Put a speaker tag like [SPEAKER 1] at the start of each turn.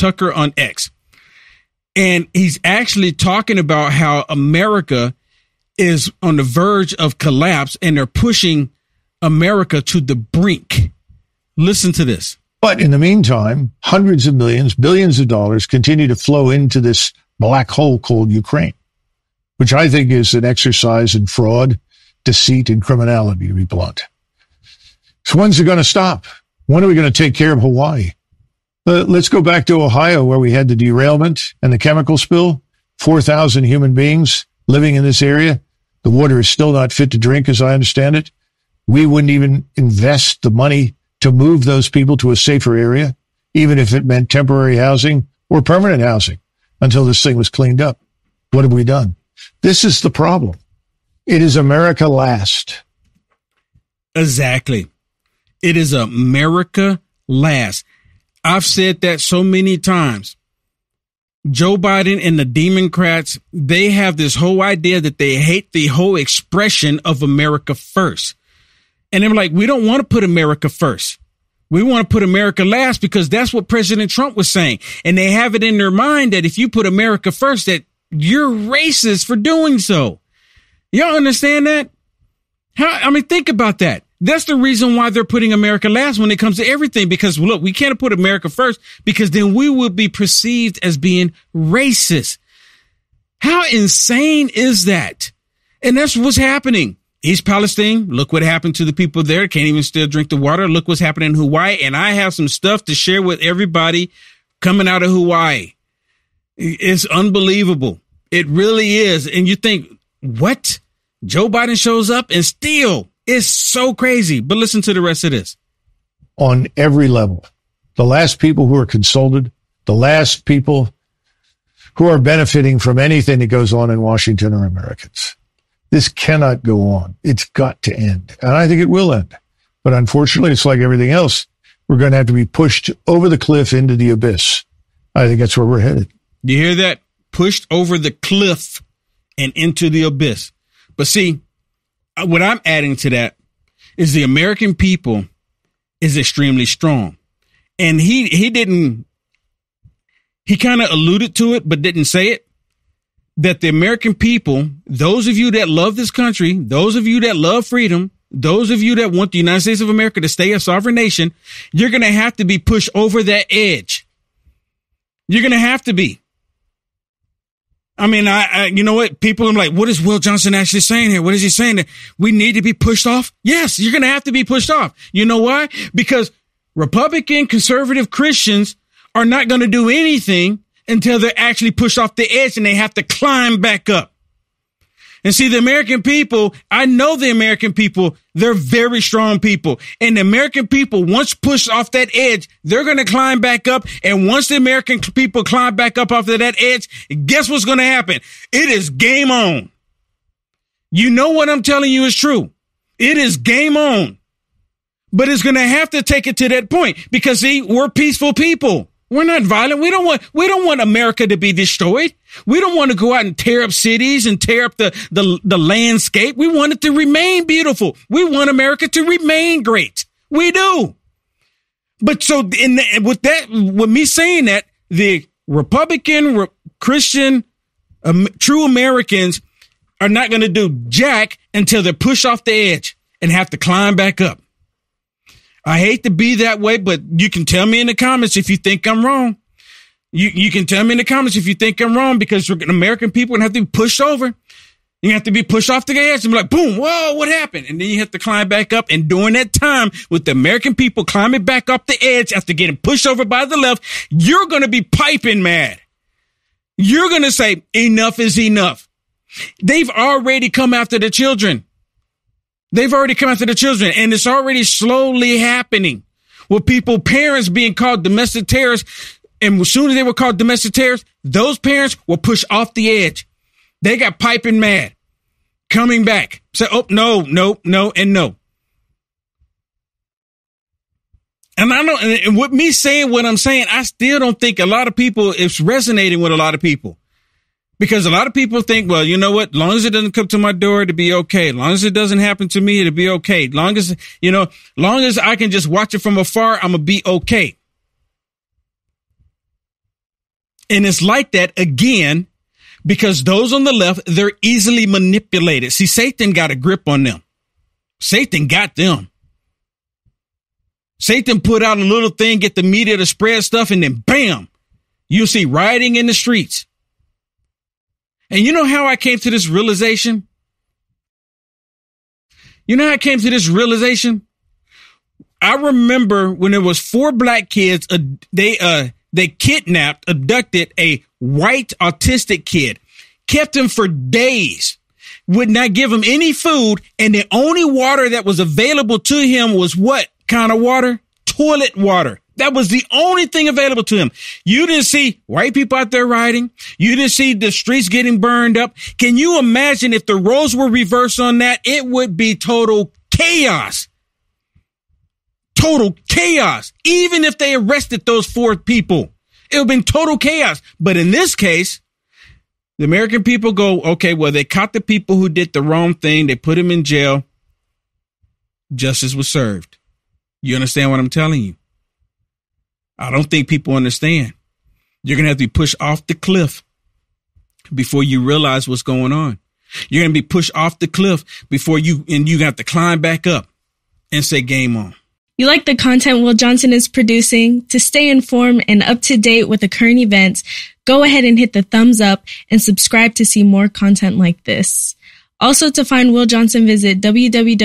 [SPEAKER 1] Tucker on X. And he's actually talking about how America is on the verge of collapse and they're pushing America to the brink. Listen to this.
[SPEAKER 2] But in the meantime, hundreds of millions, billions of dollars continue to flow into this black hole called Ukraine, which I think is an exercise in fraud, deceit, and criminality, to be blunt. So when's it going to stop? When are we going to take care of Hawaii? Uh, let's go back to Ohio, where we had the derailment and the chemical spill. 4,000 human beings living in this area. The water is still not fit to drink, as I understand it. We wouldn't even invest the money to move those people to a safer area, even if it meant temporary housing or permanent housing until this thing was cleaned up. What have we done? This is the problem. It is America last.
[SPEAKER 1] Exactly. It is America last. I've said that so many times. Joe Biden and the Democrats, they have this whole idea that they hate the whole expression of America first. And they're like, we don't want to put America first. We want to put America last because that's what President Trump was saying. And they have it in their mind that if you put America first, that you're racist for doing so. Y'all understand that? How, I mean, think about that. That's the reason why they're putting America last when it comes to everything. Because look, we can't put America first because then we will be perceived as being racist. How insane is that? And that's what's happening. East Palestine, look what happened to the people there. Can't even still drink the water. Look what's happening in Hawaii. And I have some stuff to share with everybody coming out of Hawaii. It's unbelievable. It really is. And you think, what? Joe Biden shows up and still it's so crazy. But listen to the rest of this.
[SPEAKER 2] On every level, the last people who are consulted, the last people who are benefiting from anything that goes on in Washington are Americans. This cannot go on. It's got to end. And I think it will end. But unfortunately, it's like everything else. We're going to have to be pushed over the cliff into the abyss. I think that's where we're headed.
[SPEAKER 1] You hear that? Pushed over the cliff and into the abyss. But see, Uh, what I'm adding to that is the American people is extremely strong. And he he didn't he kind of alluded to it but didn't say it that the American people, those of you that love this country, those of you that love freedom, those of you that want the United States of America to stay a sovereign nation, you're going to have to be pushed over that edge. You're going to have to be. I mean, I, I, you know what? People are like, what is Will Johnson actually saying here? What is he saying that we need to be pushed off? Yes, you're going to have to be pushed off. You know why? Because Republican conservative Christians are not going to do anything until they're actually pushed off the edge and they have to climb back up. And see, the American people, I know the American people, they're very strong people. And the American people, once pushed off that edge, they're going to climb back up. And once the American people climb back up off of that edge, guess what's going to happen? It is game on. You know what I'm telling you is true. It is game on. But it's going to have to take it to that point because see, we're peaceful people. We're not violent. We don't want, we don't want America to be destroyed. We don't want to go out and tear up cities and tear up the, the, the landscape. We want it to remain beautiful. We want America to remain great. We do. But so in the, with that, with me saying that, the Republican, re, Christian, um, true Americans are not going to do jack until they're pushed off the edge and have to climb back up. I hate to be that way, but you can tell me in the comments if you think I'm wrong. You you can tell me in the comments if you think I'm wrong because American people gonna have to be pushed over. You have to be pushed off the edge and be like, boom, whoa, what happened? And then you have to climb back up. And during that time, with the American people climbing back up the edge after getting pushed over by the left, you're going to be piping mad. You're going to say, enough is enough. They've already come after the children. They've already come after the children and it's already slowly happening with people, parents being called domestic terrorists. And as soon as they were called domestic terrorists, those parents were pushed off the edge. They got piping mad coming back. Say, oh, no, no, no, and no. And I don't, and with me saying what I'm saying, I still don't think a lot of people, it's resonating with a lot of people. Because a lot of people think, well, you know what? Long as it doesn't come to my door, it'll be okay. Long as it doesn't happen to me, it'll be okay. Long as, you know, long as I can just watch it from afar, I'm gonna be okay. And it's like that again because those on the left, they're easily manipulated. See, Satan got a grip on them. Satan got them. Satan put out a little thing, get the media to spread stuff, and then bam, you'll see rioting in the streets. And you know how I came to this realization? You know how I came to this realization? I remember when there was four black kids, uh, they uh they kidnapped, abducted a white autistic kid, kept him for days, would not give him any food, and the only water that was available to him was what kind of water? Toilet water. That was the only thing available to him. You didn't see white people out there riding. You didn't see the streets getting burned up. Can you imagine if the roles were reversed on that? It would be total chaos. Total chaos. Even if they arrested those four people, it would have been total chaos. But in this case, the American people go, okay, well, they caught the people who did the wrong thing. They put them in jail. Justice was served. You understand what I'm telling you? I don't think people understand. You're going to have to be pushed off the cliff before you realize what's going on. You're going to be pushed off the cliff before you, and you have to climb back up and say game on.
[SPEAKER 3] You like the content Will Johnson is producing? To stay informed and up to date with the current events, go ahead and hit the thumbs up and subscribe to see more content like this. Also, to find Will Johnson, visit www.uaf.media.